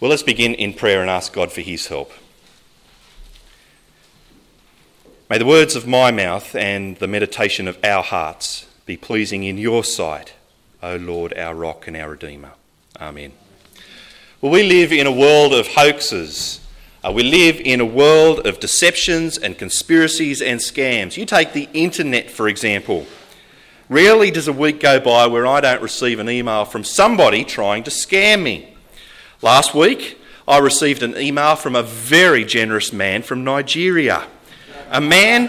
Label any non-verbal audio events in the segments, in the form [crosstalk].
Well, let's begin in prayer and ask God for his help. May the words of my mouth and the meditation of our hearts be pleasing in your sight, O Lord, our rock and our redeemer. Amen. Well, we live in a world of hoaxes. Uh, we live in a world of deceptions and conspiracies and scams. You take the internet, for example. Rarely does a week go by where I don't receive an email from somebody trying to scam me. Last week, I received an email from a very generous man from Nigeria. A man,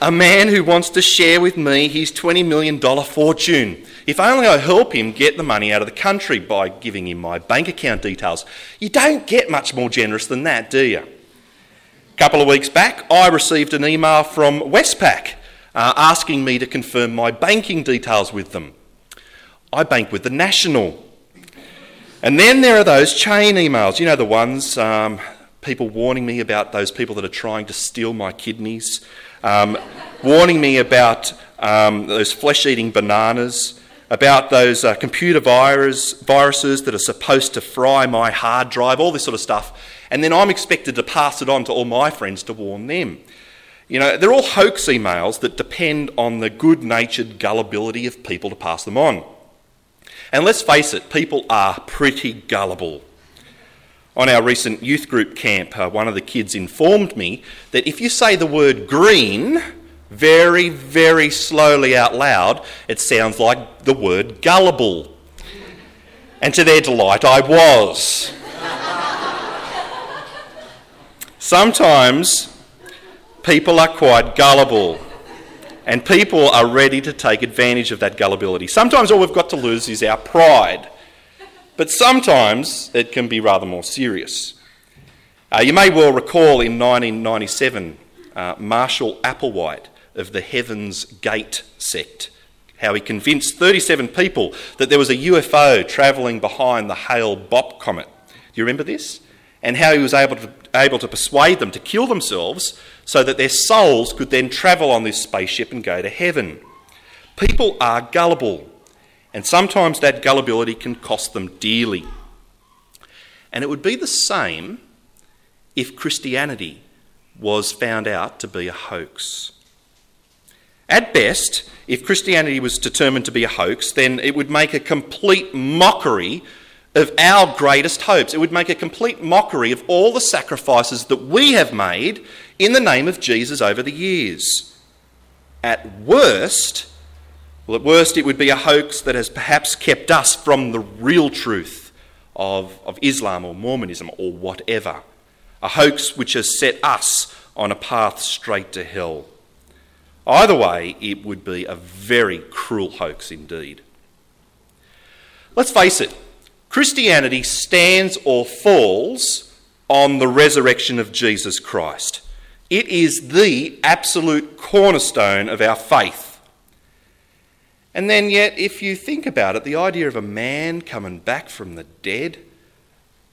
a man who wants to share with me his $20 million fortune. If only I help him get the money out of the country by giving him my bank account details. You don't get much more generous than that, do you? A couple of weeks back, I received an email from Westpac uh, asking me to confirm my banking details with them. I bank with the National. And then there are those chain emails, you know, the ones, um, people warning me about those people that are trying to steal my kidneys, um, warning me about um, those flesh eating bananas, about those uh, computer virus, viruses that are supposed to fry my hard drive, all this sort of stuff. And then I'm expected to pass it on to all my friends to warn them. You know, they're all hoax emails that depend on the good natured gullibility of people to pass them on. And let's face it, people are pretty gullible. On our recent youth group camp, uh, one of the kids informed me that if you say the word green very, very slowly out loud, it sounds like the word gullible. And to their delight, I was. Sometimes people are quite gullible. And people are ready to take advantage of that gullibility. Sometimes all we've got to lose is our pride, but sometimes it can be rather more serious. Uh, you may well recall in 1997, uh, Marshall Applewhite of the Heaven's Gate sect, how he convinced 37 people that there was a UFO travelling behind the Hale Bopp comet. Do you remember this? And how he was able to, able to persuade them to kill themselves so that their souls could then travel on this spaceship and go to heaven. People are gullible, and sometimes that gullibility can cost them dearly. And it would be the same if Christianity was found out to be a hoax. At best, if Christianity was determined to be a hoax, then it would make a complete mockery of our greatest hopes. It would make a complete mockery of all the sacrifices that we have made in the name of Jesus over the years. At worst, well, at worst, it would be a hoax that has perhaps kept us from the real truth of, of Islam or Mormonism or whatever. A hoax which has set us on a path straight to hell. Either way, it would be a very cruel hoax indeed. Let's face it, Christianity stands or falls on the resurrection of Jesus Christ. It is the absolute cornerstone of our faith. And then, yet, if you think about it, the idea of a man coming back from the dead,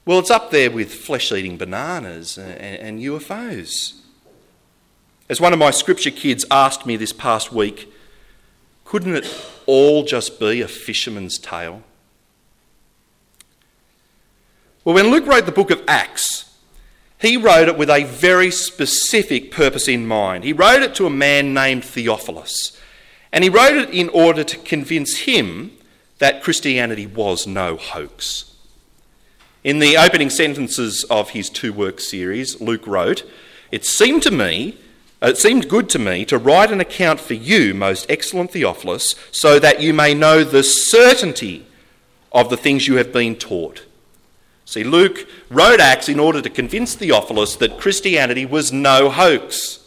well, it's up there with flesh eating bananas and, and UFOs. As one of my scripture kids asked me this past week, couldn't it all just be a fisherman's tale? Well, when Luke wrote the book of Acts, he wrote it with a very specific purpose in mind. He wrote it to a man named Theophilus, and he wrote it in order to convince him that Christianity was no hoax. In the opening sentences of his two work series, Luke wrote, It seemed to me, it seemed good to me to write an account for you, most excellent Theophilus, so that you may know the certainty of the things you have been taught See, Luke wrote Acts in order to convince Theophilus that Christianity was no hoax.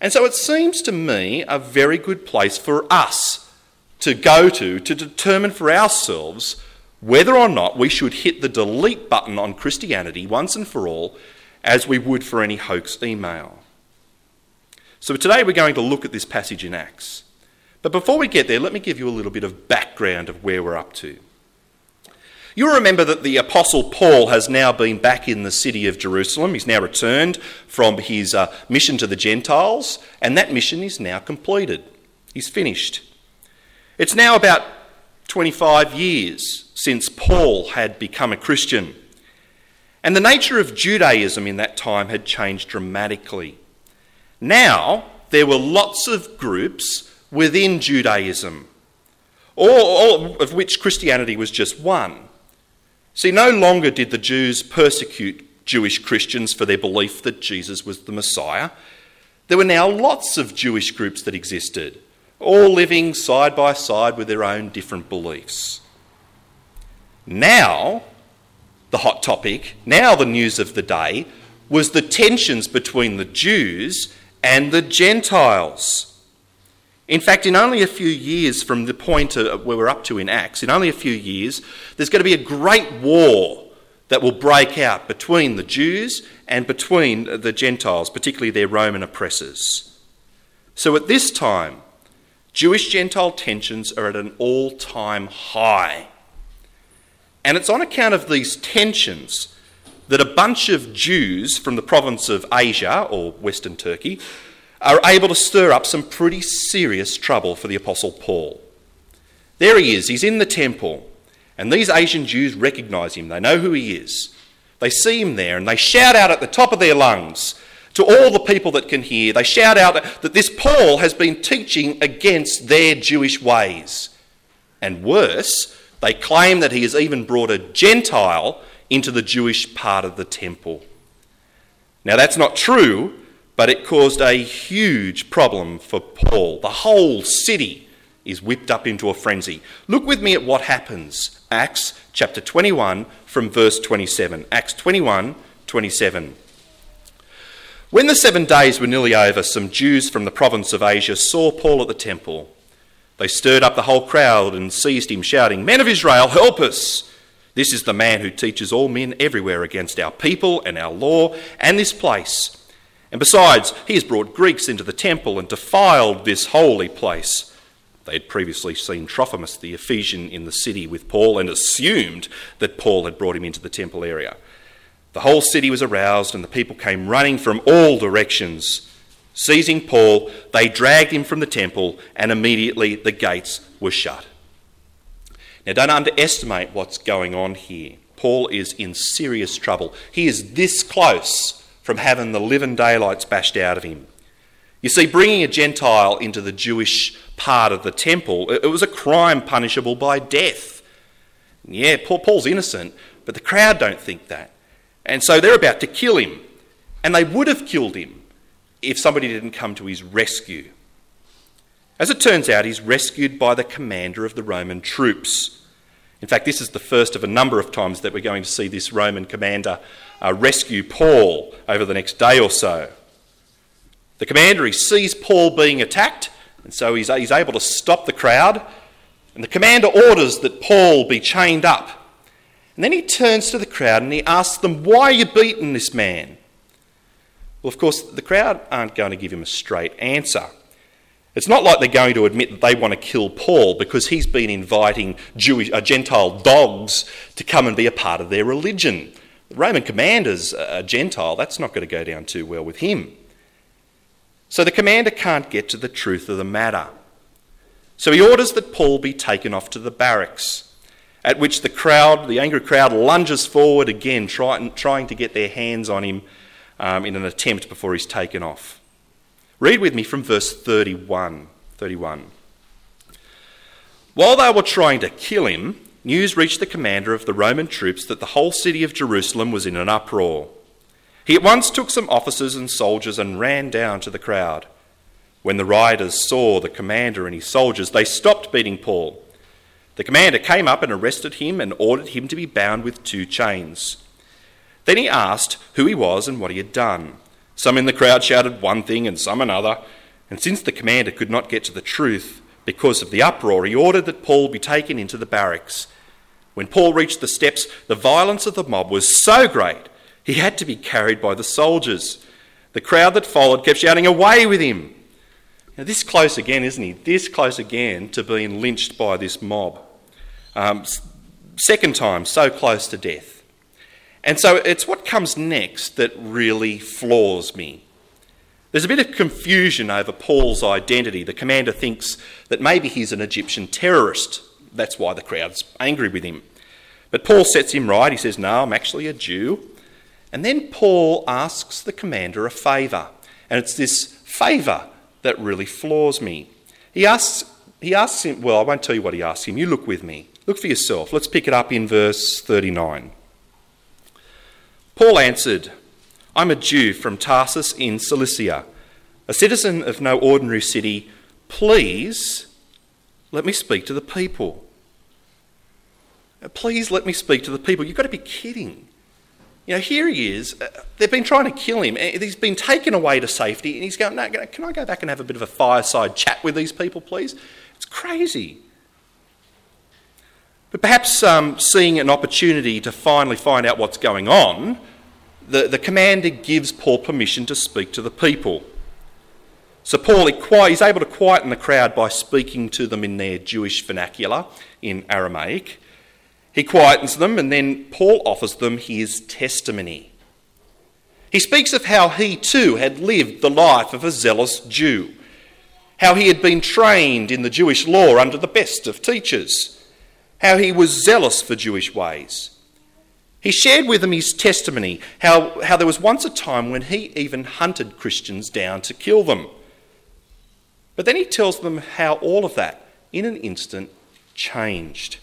And so it seems to me a very good place for us to go to to determine for ourselves whether or not we should hit the delete button on Christianity once and for all as we would for any hoax email. So today we're going to look at this passage in Acts. But before we get there, let me give you a little bit of background of where we're up to. You'll remember that the Apostle Paul has now been back in the city of Jerusalem. He's now returned from his uh, mission to the Gentiles, and that mission is now completed. He's finished. It's now about 25 years since Paul had become a Christian. And the nature of Judaism in that time had changed dramatically. Now, there were lots of groups within Judaism, all, all of which Christianity was just one. See, no longer did the Jews persecute Jewish Christians for their belief that Jesus was the Messiah. There were now lots of Jewish groups that existed, all living side by side with their own different beliefs. Now, the hot topic, now the news of the day, was the tensions between the Jews and the Gentiles. In fact, in only a few years from the point where we're up to in Acts, in only a few years, there's going to be a great war that will break out between the Jews and between the Gentiles, particularly their Roman oppressors. So at this time, Jewish Gentile tensions are at an all time high. And it's on account of these tensions that a bunch of Jews from the province of Asia, or Western Turkey, are able to stir up some pretty serious trouble for the Apostle Paul. There he is, he's in the temple, and these Asian Jews recognise him. They know who he is. They see him there, and they shout out at the top of their lungs to all the people that can hear. They shout out that this Paul has been teaching against their Jewish ways. And worse, they claim that he has even brought a Gentile into the Jewish part of the temple. Now, that's not true but it caused a huge problem for Paul. The whole city is whipped up into a frenzy. Look with me at what happens. Acts chapter 21 from verse 27. Acts 21 27. When the seven days were nearly over, some Jews from the province of Asia saw Paul at the temple. They stirred up the whole crowd and seized him, shouting, Men of Israel, help us! This is the man who teaches all men everywhere against our people and our law and this place. And besides, he has brought Greeks into the temple and defiled this holy place. They had previously seen Trophimus the Ephesian in the city with Paul and assumed that Paul had brought him into the temple area. The whole city was aroused, and the people came running from all directions. Seizing Paul, they dragged him from the temple, and immediately the gates were shut. Now, don't underestimate what's going on here. Paul is in serious trouble. He is this close from having the living daylights bashed out of him. You see, bringing a Gentile into the Jewish part of the temple, it was a crime punishable by death. Yeah, Paul's innocent, but the crowd don't think that. And so they're about to kill him. And they would have killed him if somebody didn't come to his rescue. As it turns out, he's rescued by the commander of the Roman troops. In fact, this is the first of a number of times that we're going to see this Roman commander uh, rescue Paul over the next day or so. The commander he sees Paul being attacked, and so he's, he's able to stop the crowd. And the commander orders that Paul be chained up. And then he turns to the crowd and he asks them, Why are you beating this man? Well, of course, the crowd aren't going to give him a straight answer. It's not like they're going to admit that they want to kill Paul because he's been inviting Jewish, uh, Gentile dogs to come and be a part of their religion. The Roman commander's a Gentile, that's not going to go down too well with him. So the commander can't get to the truth of the matter. So he orders that Paul be taken off to the barracks, at which the crowd, the angry crowd, lunges forward again, try, trying to get their hands on him um, in an attempt before he's taken off. Read with me from verse 31. 31. While they were trying to kill him, news reached the commander of the Roman troops that the whole city of Jerusalem was in an uproar. He at once took some officers and soldiers and ran down to the crowd. When the rioters saw the commander and his soldiers, they stopped beating Paul. The commander came up and arrested him and ordered him to be bound with two chains. Then he asked who he was and what he had done. Some in the crowd shouted one thing and some another, and since the commander could not get to the truth because of the uproar, he ordered that Paul be taken into the barracks. When Paul reached the steps, the violence of the mob was so great he had to be carried by the soldiers. The crowd that followed kept shouting, Away with him! Now, this close again, isn't he? This close again to being lynched by this mob. Um, second time, so close to death. And so it's what comes next that really floors me. There's a bit of confusion over Paul's identity. The commander thinks that maybe he's an Egyptian terrorist. That's why the crowd's angry with him. But Paul sets him right. He says, No, I'm actually a Jew. And then Paul asks the commander a favour. And it's this favour that really floors me. He asks, he asks him, well, I won't tell you what he asks him. You look with me. Look for yourself. Let's pick it up in verse 39. Paul answered, I'm a Jew from Tarsus in Cilicia, a citizen of no ordinary city. Please let me speak to the people. Please let me speak to the people. You've got to be kidding. You know, here he is. Uh, they've been trying to kill him. He's been taken away to safety, and he's going, No, can I go back and have a bit of a fireside chat with these people, please? It's crazy. But perhaps um, seeing an opportunity to finally find out what's going on, the, the commander gives Paul permission to speak to the people. So Paul he's able to quieten the crowd by speaking to them in their Jewish vernacular, in Aramaic. He quietens them, and then Paul offers them his testimony. He speaks of how he too had lived the life of a zealous Jew, how he had been trained in the Jewish law under the best of teachers how he was zealous for Jewish ways. He shared with them his testimony, how, how there was once a time when he even hunted Christians down to kill them. But then he tells them how all of that, in an instant, changed.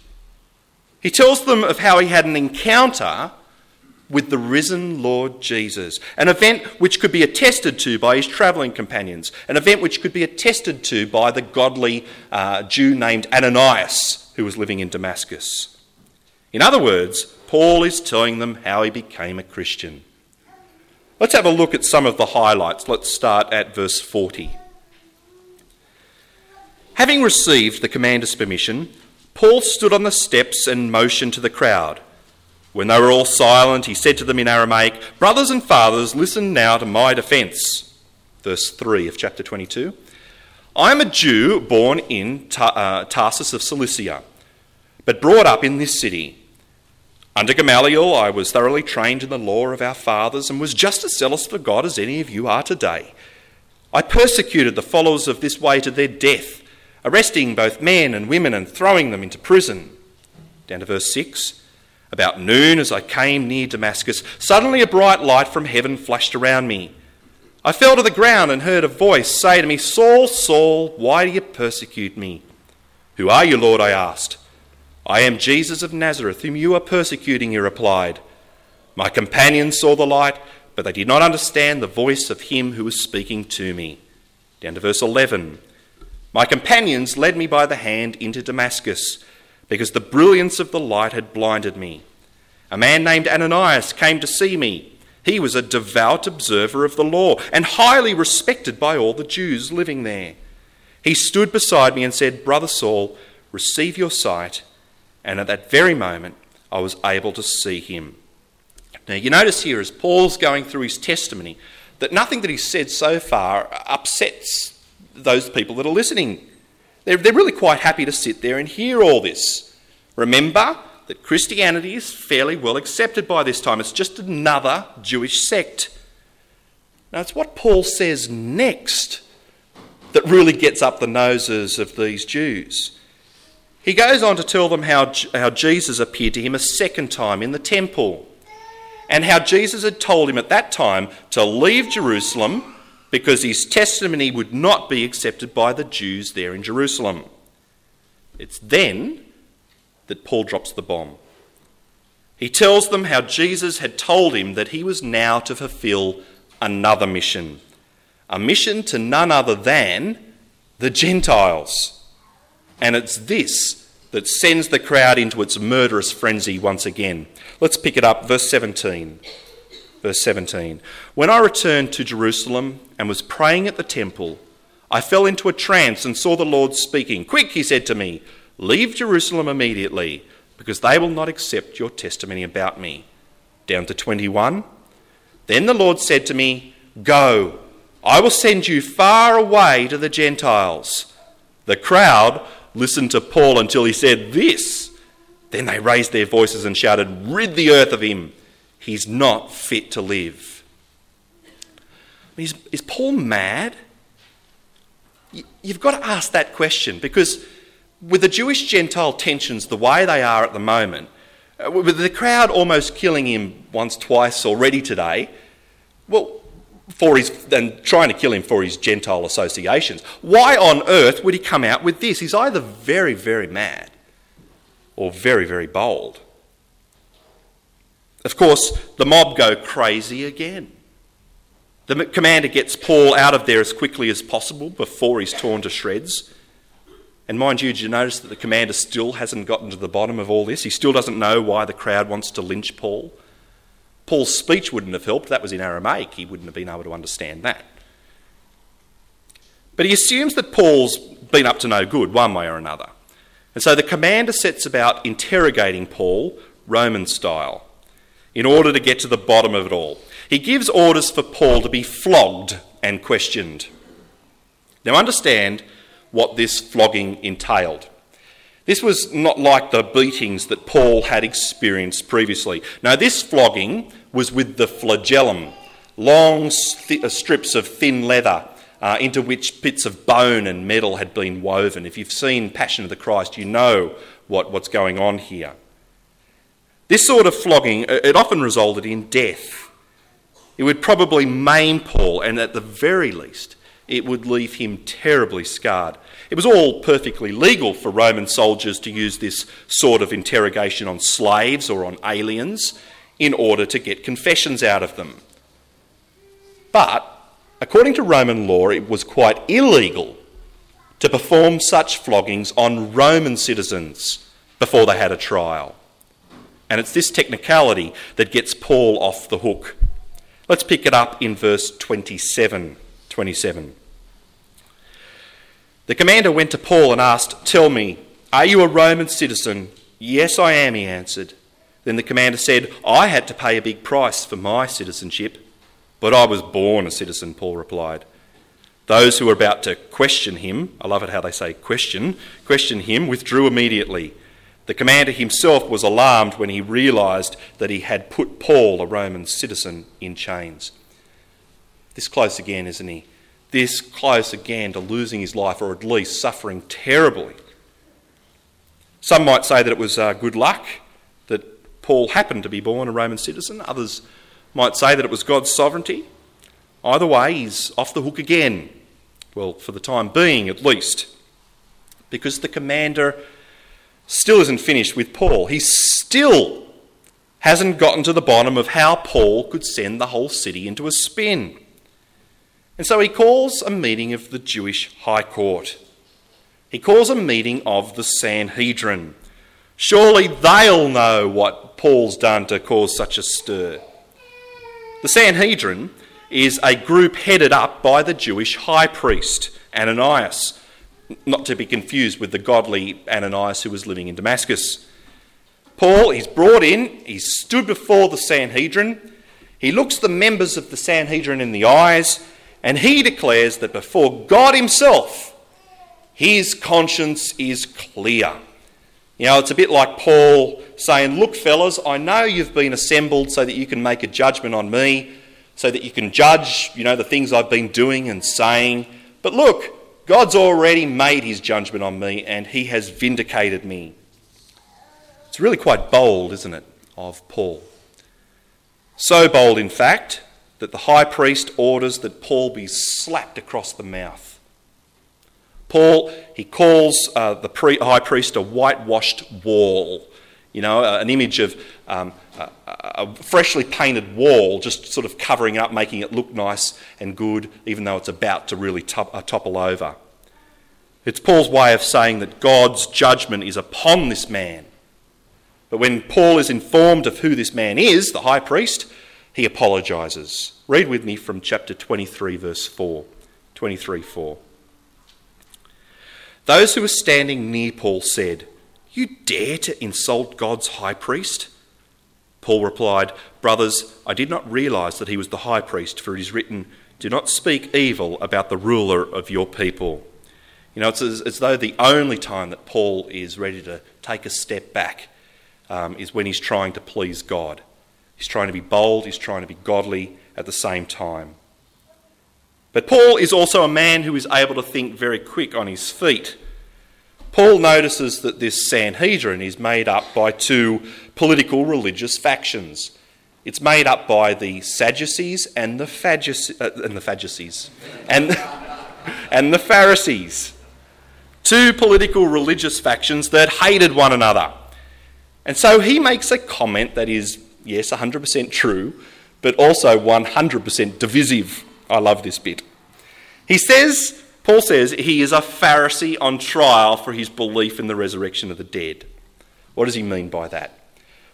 He tells them of how he had an encounter with the risen Lord Jesus, an event which could be attested to by his travelling companions, an event which could be attested to by the godly uh, Jew named Ananias, who was living in Damascus. In other words, Paul is telling them how he became a Christian. Let's have a look at some of the highlights. Let's start at verse 40. Having received the commander's permission, Paul stood on the steps and motioned to the crowd. When they were all silent, he said to them in Aramaic, Brothers and fathers, listen now to my defence. Verse 3 of chapter 22. I am a Jew born in uh, Tarsus of Cilicia, but brought up in this city. Under Gamaliel, I was thoroughly trained in the law of our fathers and was just as zealous for God as any of you are today. I persecuted the followers of this way to their death, arresting both men and women and throwing them into prison. Down to verse 6. About noon, as I came near Damascus, suddenly a bright light from heaven flashed around me. I fell to the ground and heard a voice say to me, Saul, Saul, why do you persecute me? Who are you, Lord? I asked. I am Jesus of Nazareth, whom you are persecuting, he replied. My companions saw the light, but they did not understand the voice of him who was speaking to me. Down to verse 11. My companions led me by the hand into Damascus, because the brilliance of the light had blinded me. A man named Ananias came to see me. He was a devout observer of the law and highly respected by all the Jews living there. He stood beside me and said, Brother Saul, receive your sight. And at that very moment, I was able to see him. Now, you notice here as Paul's going through his testimony that nothing that he's said so far upsets those people that are listening. They're, they're really quite happy to sit there and hear all this. Remember, that Christianity is fairly well accepted by this time. It's just another Jewish sect. Now, it's what Paul says next that really gets up the noses of these Jews. He goes on to tell them how, how Jesus appeared to him a second time in the temple, and how Jesus had told him at that time to leave Jerusalem because his testimony would not be accepted by the Jews there in Jerusalem. It's then that Paul drops the bomb. He tells them how Jesus had told him that he was now to fulfill another mission, a mission to none other than the Gentiles. And it's this that sends the crowd into its murderous frenzy once again. Let's pick it up, verse 17. Verse 17. When I returned to Jerusalem and was praying at the temple, I fell into a trance and saw the Lord speaking. Quick, he said to me, Leave Jerusalem immediately, because they will not accept your testimony about me. Down to 21. Then the Lord said to me, Go, I will send you far away to the Gentiles. The crowd listened to Paul until he said this. Then they raised their voices and shouted, Rid the earth of him. He's not fit to live. Is, is Paul mad? You've got to ask that question because with the Jewish Gentile tensions the way they are at the moment, Uh, with the crowd almost killing him once, twice already today, well, for his, and trying to kill him for his Gentile associations, why on earth would he come out with this? He's either very, very mad or very, very bold. Of course, the mob go crazy again. The commander gets Paul out of there as quickly as possible before he's torn to shreds. And mind you, did you notice that the commander still hasn't gotten to the bottom of all this? He still doesn't know why the crowd wants to lynch Paul. Paul's speech wouldn't have helped. That was in Aramaic. He wouldn't have been able to understand that. But he assumes that Paul's been up to no good, one way or another. And so the commander sets about interrogating Paul, Roman style, in order to get to the bottom of it all. He gives orders for Paul to be flogged and questioned. Now, understand what this flogging entailed. This was not like the beatings that Paul had experienced previously. Now, this flogging was with the flagellum, long st- uh, strips of thin leather uh, into which bits of bone and metal had been woven. If you've seen Passion of the Christ, you know what, what's going on here. This sort of flogging, uh, it often resulted in death. It would probably maim Paul, and at the very least, it would leave him terribly scarred. It was all perfectly legal for Roman soldiers to use this sort of interrogation on slaves or on aliens in order to get confessions out of them. But, according to Roman law, it was quite illegal to perform such floggings on Roman citizens before they had a trial. And it's this technicality that gets Paul off the hook. Let's pick it up in verse 27. 27. The commander went to Paul and asked, Tell me, are you a Roman citizen? Yes, I am, he answered. Then the commander said, I had to pay a big price for my citizenship, but I was born a citizen, Paul replied. Those who were about to question him, I love it how they say question, question him, withdrew immediately. The commander himself was alarmed when he realised that he had put Paul, a Roman citizen, in chains. This close again, isn't he? this close again to losing his life or at least suffering terribly. Some might say that it was uh, good luck that Paul happened to be born a Roman citizen. Others might say that it was God's sovereignty. Either way, he's off the hook again. Well, for the time being, at least. Because the commander still isn't finished with Paul. He still hasn't gotten to the bottom of how Paul could send the whole city into a spin. And so he calls a meeting of the Jewish High Court. He calls a meeting of the Sanhedrin. Surely they'll know what Paul's done to cause such a stir. The Sanhedrin is a group headed up by the Jewish high priest, Ananias, not to be confused with the godly Ananias who was living in Damascus. Paul is brought in, he's stood before the Sanhedrin, he looks the members of the Sanhedrin in the eyes, and he declares that before God Himself, his conscience is clear. You know, it's a bit like Paul saying, Look, fellas, I know you've been assembled so that you can make a judgment on me, so that you can judge, you know, the things I've been doing and saying. But look, God's already made his judgment on me and he has vindicated me. It's really quite bold, isn't it, of Paul? So bold, in fact, that the high priest orders that Paul be slapped across the mouth. Paul, he calls uh, the pre- high priest a whitewashed wall, you know, uh, an image of um, a, a freshly painted wall, just sort of covering up, making it look nice and good, even though it's about to really top, uh, topple over. It's Paul's way of saying that God's judgment is upon this man. But when Paul is informed of who this man is, the high priest, he apologises. Read with me from chapter 23, verse 4. 23 4. Those who were standing near Paul said, You dare to insult God's high priest? Paul replied, Brothers, I did not realize that he was the high priest, for it is written, Do not speak evil about the ruler of your people. You know, it's as, as though the only time that Paul is ready to take a step back um, is when he's trying to please God. He's trying to be bold, he's trying to be godly at the same time. But Paul is also a man who is able to think very quick on his feet. Paul notices that this Sanhedrin is made up by two political religious factions. It's made up by the Sadducees and the, Phadducees, uh, and the and, [laughs] and the Pharisees. Two political religious factions that hated one another. And so he makes a comment that is, yes, 100% true, but also 100% divisive. I love this bit. He says, Paul says, he is a Pharisee on trial for his belief in the resurrection of the dead. What does he mean by that?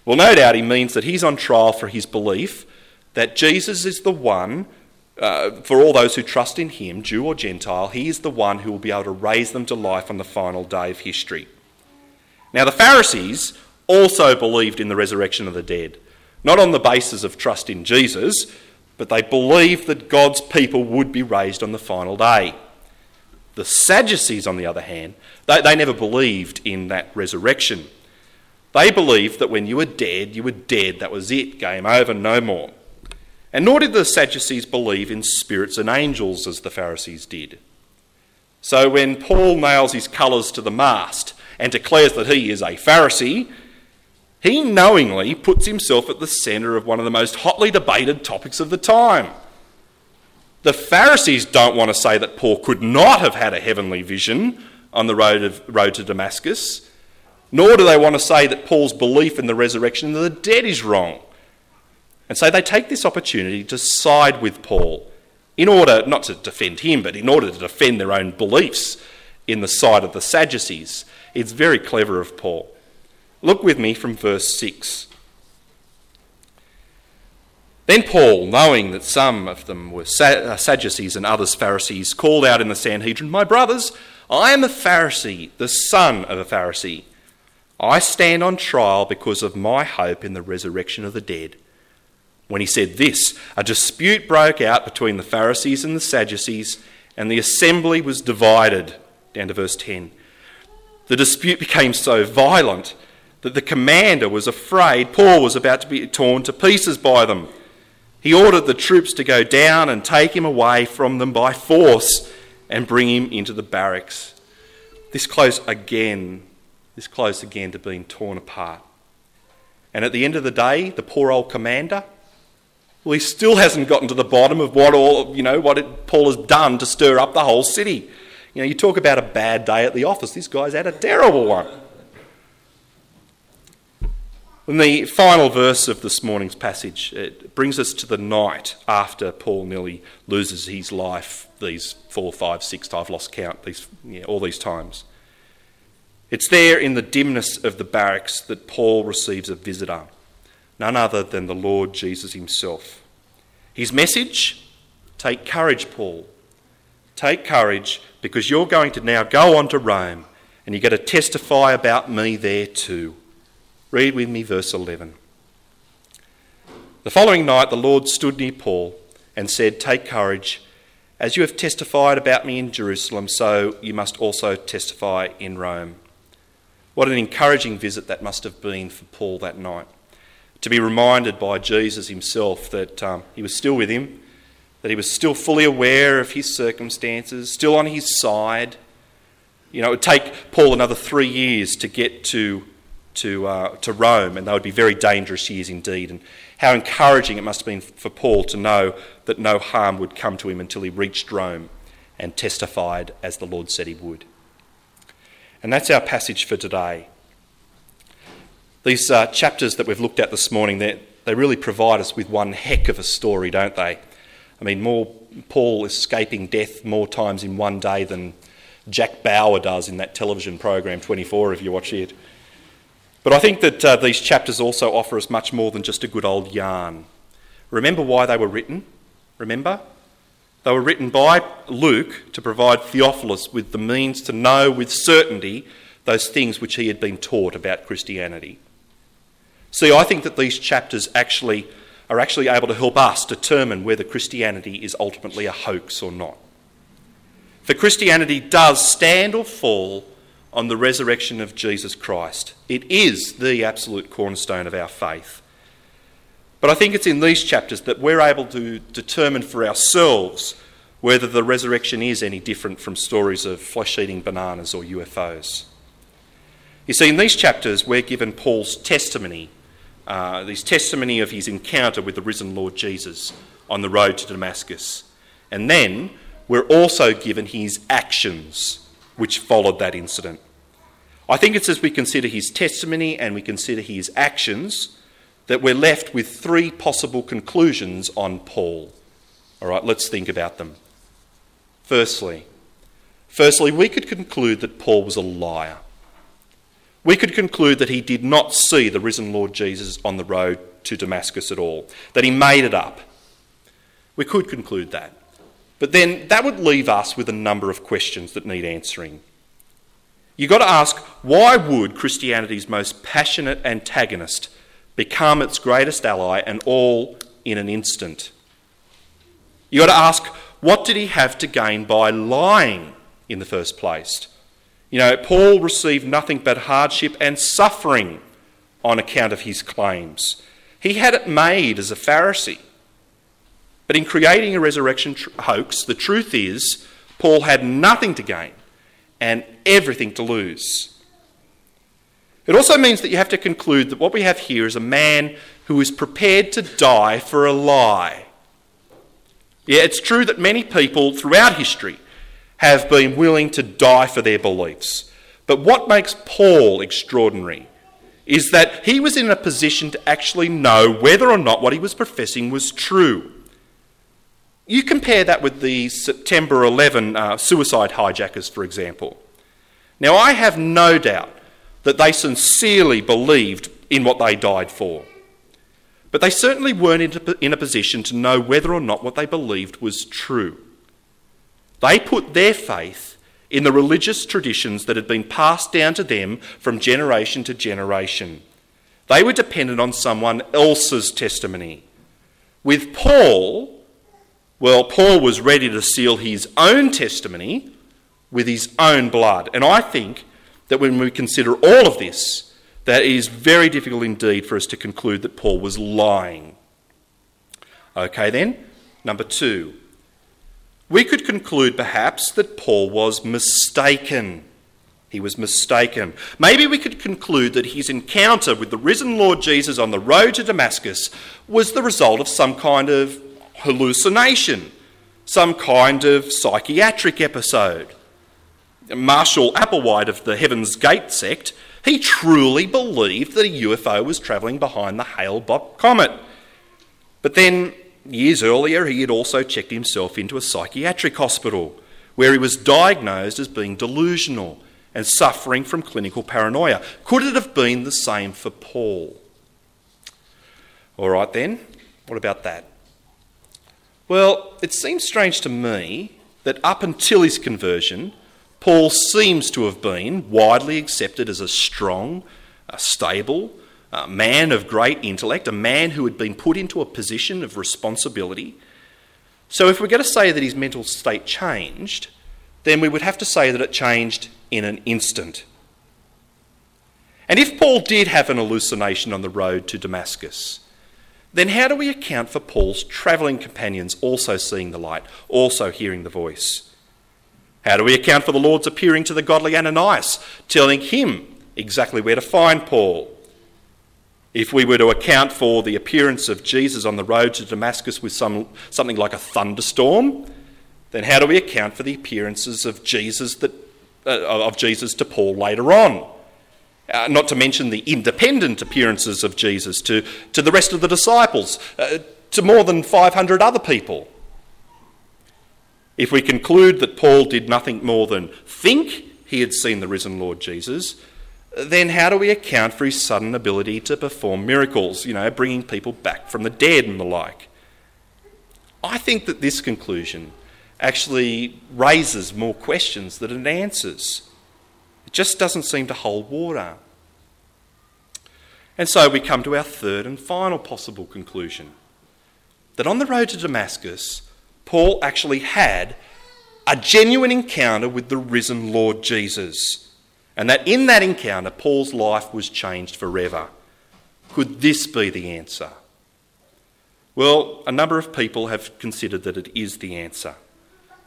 Well, no doubt he means that he's on trial for his belief that Jesus is the one, uh, for all those who trust in him, Jew or Gentile, he is the one who will be able to raise them to life on the final day of history. Now, the Pharisees also believed in the resurrection of the dead, not on the basis of trust in Jesus, but they believed that God's people would be raised on the final day. The Sadducees, on the other hand, they, they never believed in that resurrection. They believed that when you were dead, you were dead. That was it, game over, no more. And nor did the Sadducees believe in spirits and angels as the Pharisees did. So when Paul nails his colours to the mast and declares that he is a Pharisee, he knowingly puts himself at the centre of one of the most hotly debated topics of the time. The Pharisees don't want to say that Paul could not have had a heavenly vision on the road, of, road to Damascus, nor do they want to say that Paul's belief in the resurrection of the dead is wrong. And so they take this opportunity to side with Paul in order, not to defend him, but in order to defend their own beliefs in the side of the Sadducees. It's very clever of Paul. Look with me from verse 6. Then Paul, knowing that some of them were uh, Sadducees and others Pharisees, called out in the Sanhedrin, My brothers, I am a Pharisee, the son of a Pharisee. I stand on trial because of my hope in the resurrection of the dead. When he said this, a dispute broke out between the Pharisees and the Sadducees, and the assembly was divided. Down to verse 10. The dispute became so violent that the commander was afraid Paul was about to be torn to pieces by them. He ordered the troops to go down and take him away from them by force and bring him into the barracks. This close again, this close again to being torn apart. And at the end of the day, the poor old commander, well, he still hasn't gotten to the bottom of what all you know what it, Paul has done to stir up the whole city. You know, you talk about a bad day at the office. This guy's had a terrible one. In the final verse of this morning's passage, it brings us to the night after Paul nearly loses his life these four, five, six, I've lost count, these, yeah, all these times. It's there in the dimness of the barracks that Paul receives a visitor, none other than the Lord Jesus himself. His message take courage, Paul. Take courage because you're going to now go on to Rome and you're going to testify about me there too. Read with me verse 11. The following night, the Lord stood near Paul and said, Take courage. As you have testified about me in Jerusalem, so you must also testify in Rome. What an encouraging visit that must have been for Paul that night. To be reminded by Jesus himself that um, he was still with him, that he was still fully aware of his circumstances, still on his side. You know, it would take Paul another three years to get to to, uh, to Rome, and they would be very dangerous years indeed. And how encouraging it must have been for Paul to know that no harm would come to him until he reached Rome and testified as the Lord said he would. And that's our passage for today. These uh, chapters that we've looked at this morning, they really provide us with one heck of a story, don't they? I mean, more Paul escaping death more times in one day than Jack Bauer does in that television program 24, if you watch it. But I think that uh, these chapters also offer us much more than just a good old yarn. Remember why they were written? Remember? They were written by Luke to provide Theophilus with the means to know with certainty those things which he had been taught about Christianity. See, I think that these chapters actually are actually able to help us determine whether Christianity is ultimately a hoax or not. For Christianity does stand or fall on the resurrection of Jesus Christ. It is the absolute cornerstone of our faith. But I think it's in these chapters that we're able to determine for ourselves whether the resurrection is any different from stories of flesh eating bananas or UFOs. You see, in these chapters, we're given Paul's testimony, uh, his testimony of his encounter with the risen Lord Jesus on the road to Damascus. And then we're also given his actions which followed that incident. I think it's as we consider his testimony and we consider his actions that we're left with three possible conclusions on Paul. All right, let's think about them. Firstly, firstly, we could conclude that Paul was a liar. We could conclude that he did not see the risen Lord Jesus on the road to Damascus at all, that he made it up. We could conclude that. But then that would leave us with a number of questions that need answering. You've got to ask why would Christianity's most passionate antagonist become its greatest ally and all in an instant? You've got to ask what did he have to gain by lying in the first place? You know, Paul received nothing but hardship and suffering on account of his claims. He had it made as a Pharisee. But in creating a resurrection tr- hoax, the truth is, Paul had nothing to gain and everything to lose. It also means that you have to conclude that what we have here is a man who is prepared to die for a lie. Yeah, it's true that many people throughout history have been willing to die for their beliefs. But what makes Paul extraordinary is that he was in a position to actually know whether or not what he was professing was true. You compare that with the September 11 uh, suicide hijackers, for example. Now, I have no doubt that they sincerely believed in what they died for. But they certainly weren't in a position to know whether or not what they believed was true. They put their faith in the religious traditions that had been passed down to them from generation to generation. They were dependent on someone else's testimony. With Paul, well, Paul was ready to seal his own testimony with his own blood. And I think that when we consider all of this, that it is very difficult indeed for us to conclude that Paul was lying. Okay, then, number two. We could conclude perhaps that Paul was mistaken. He was mistaken. Maybe we could conclude that his encounter with the risen Lord Jesus on the road to Damascus was the result of some kind of hallucination, some kind of psychiatric episode. Marshall Applewhite of the Heaven's Gate sect, he truly believed that a UFO was travelling behind the Hale Bopp comet. But then Years earlier, he had also checked himself into a psychiatric hospital where he was diagnosed as being delusional and suffering from clinical paranoia. Could it have been the same for Paul? All right, then, what about that? Well, it seems strange to me that up until his conversion, Paul seems to have been widely accepted as a strong, a stable, a man of great intellect, a man who had been put into a position of responsibility. So, if we're going to say that his mental state changed, then we would have to say that it changed in an instant. And if Paul did have an hallucination on the road to Damascus, then how do we account for Paul's travelling companions also seeing the light, also hearing the voice? How do we account for the Lord's appearing to the godly Ananias, telling him exactly where to find Paul? If we were to account for the appearance of Jesus on the road to Damascus with some, something like a thunderstorm, then how do we account for the appearances of Jesus, that, uh, of Jesus to Paul later on? Uh, not to mention the independent appearances of Jesus to, to the rest of the disciples, uh, to more than 500 other people. If we conclude that Paul did nothing more than think he had seen the risen Lord Jesus, then how do we account for his sudden ability to perform miracles, you know, bringing people back from the dead and the like? I think that this conclusion actually raises more questions than it answers. It just doesn't seem to hold water. And so we come to our third and final possible conclusion that on the road to Damascus, Paul actually had a genuine encounter with the risen Lord Jesus and that in that encounter, Paul's life was changed forever. Could this be the answer? Well, a number of people have considered that it is the answer.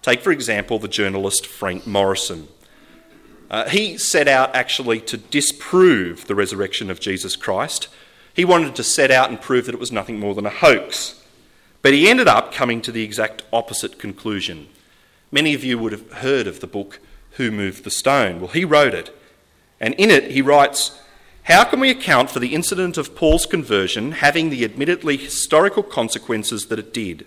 Take, for example, the journalist Frank Morison. Uh, he set out actually to disprove the resurrection of Jesus Christ. He wanted to set out and prove that it was nothing more than a hoax. But he ended up coming to the exact opposite conclusion. Many of you would have heard of the book Who Moved the Stone. Well, he wrote it. And in it, he writes How can we account for the incident of Paul's conversion having the admittedly historical consequences that it did?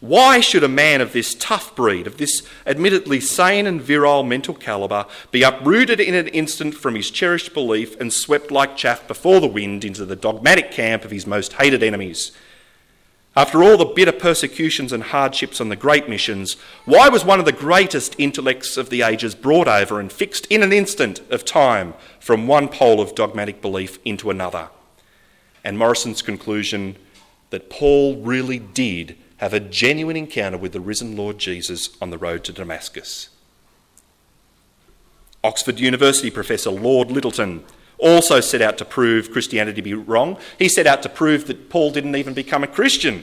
Why should a man of this tough breed, of this admittedly sane and virile mental calibre, be uprooted in an instant from his cherished belief and swept like chaff before the wind into the dogmatic camp of his most hated enemies? After all the bitter persecutions and hardships on the great missions, why was one of the greatest intellects of the ages brought over and fixed in an instant of time from one pole of dogmatic belief into another? And Morison's conclusion that Paul really did have a genuine encounter with the risen Lord Jesus on the road to Damascus. Oxford University professor Lord Lyttelton also set out to prove Christianity to be wrong. He set out to prove that Paul didn't even become a Christian.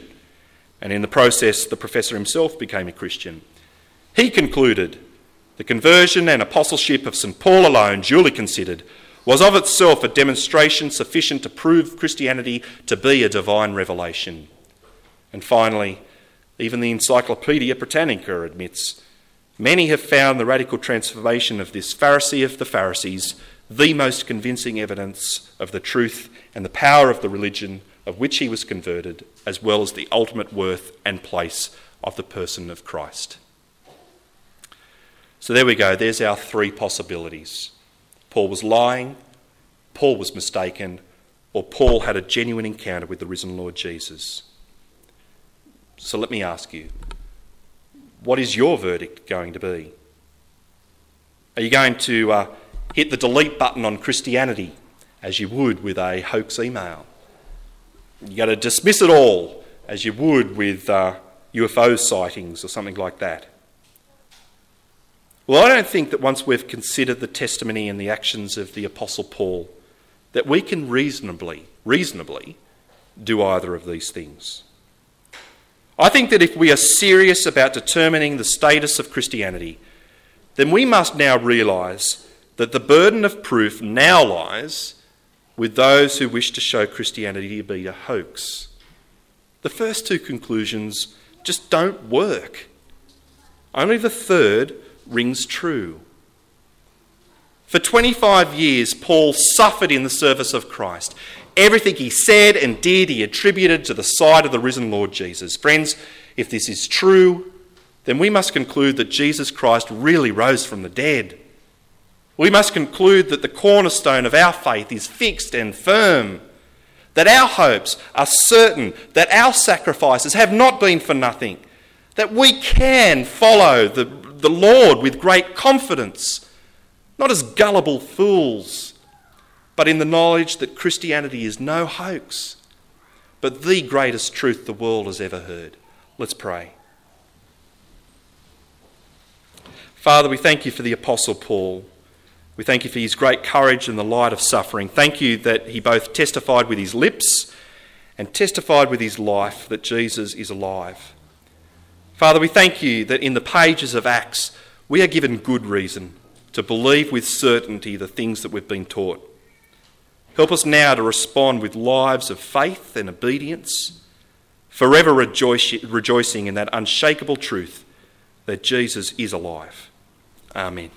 And in the process, the professor himself became a Christian. He concluded the conversion and apostleship of St. Paul alone, duly considered, was of itself a demonstration sufficient to prove Christianity to be a divine revelation. And finally, even the Encyclopaedia Britannica admits many have found the radical transformation of this Pharisee of the Pharisees the most convincing evidence of the truth and the power of the religion of which he was converted, as well as the ultimate worth and place of the person of Christ. So there we go, there's our three possibilities. Paul was lying, Paul was mistaken, or Paul had a genuine encounter with the risen Lord Jesus. So let me ask you what is your verdict going to be? Are you going to uh, hit the delete button on Christianity as you would with a hoax email? You got to dismiss it all as you would with uh, UFO sightings or something like that. Well, I don't think that once we've considered the testimony and the actions of the Apostle Paul, that we can reasonably, reasonably do either of these things. I think that if we are serious about determining the status of Christianity, then we must now realise that the burden of proof now lies with those who wish to show Christianity to be a hoax. The first two conclusions just don't work. Only the third rings true. For 25 years, Paul suffered in the service of Christ. Everything he said and did, he attributed to the side of the risen Lord Jesus. Friends, if this is true, then we must conclude that Jesus Christ really rose from the dead. We must conclude that the cornerstone of our faith is fixed and firm, that our hopes are certain, that our sacrifices have not been for nothing, that we can follow the, the Lord with great confidence, not as gullible fools, but in the knowledge that Christianity is no hoax, but the greatest truth the world has ever heard. Let's pray. Father, we thank you for the Apostle Paul. We thank you for his great courage in the light of suffering. Thank you that he both testified with his lips and testified with his life that Jesus is alive. Father, we thank you that in the pages of Acts we are given good reason to believe with certainty the things that we've been taught. Help us now to respond with lives of faith and obedience, forever rejoicing in that unshakable truth that Jesus is alive. Amen.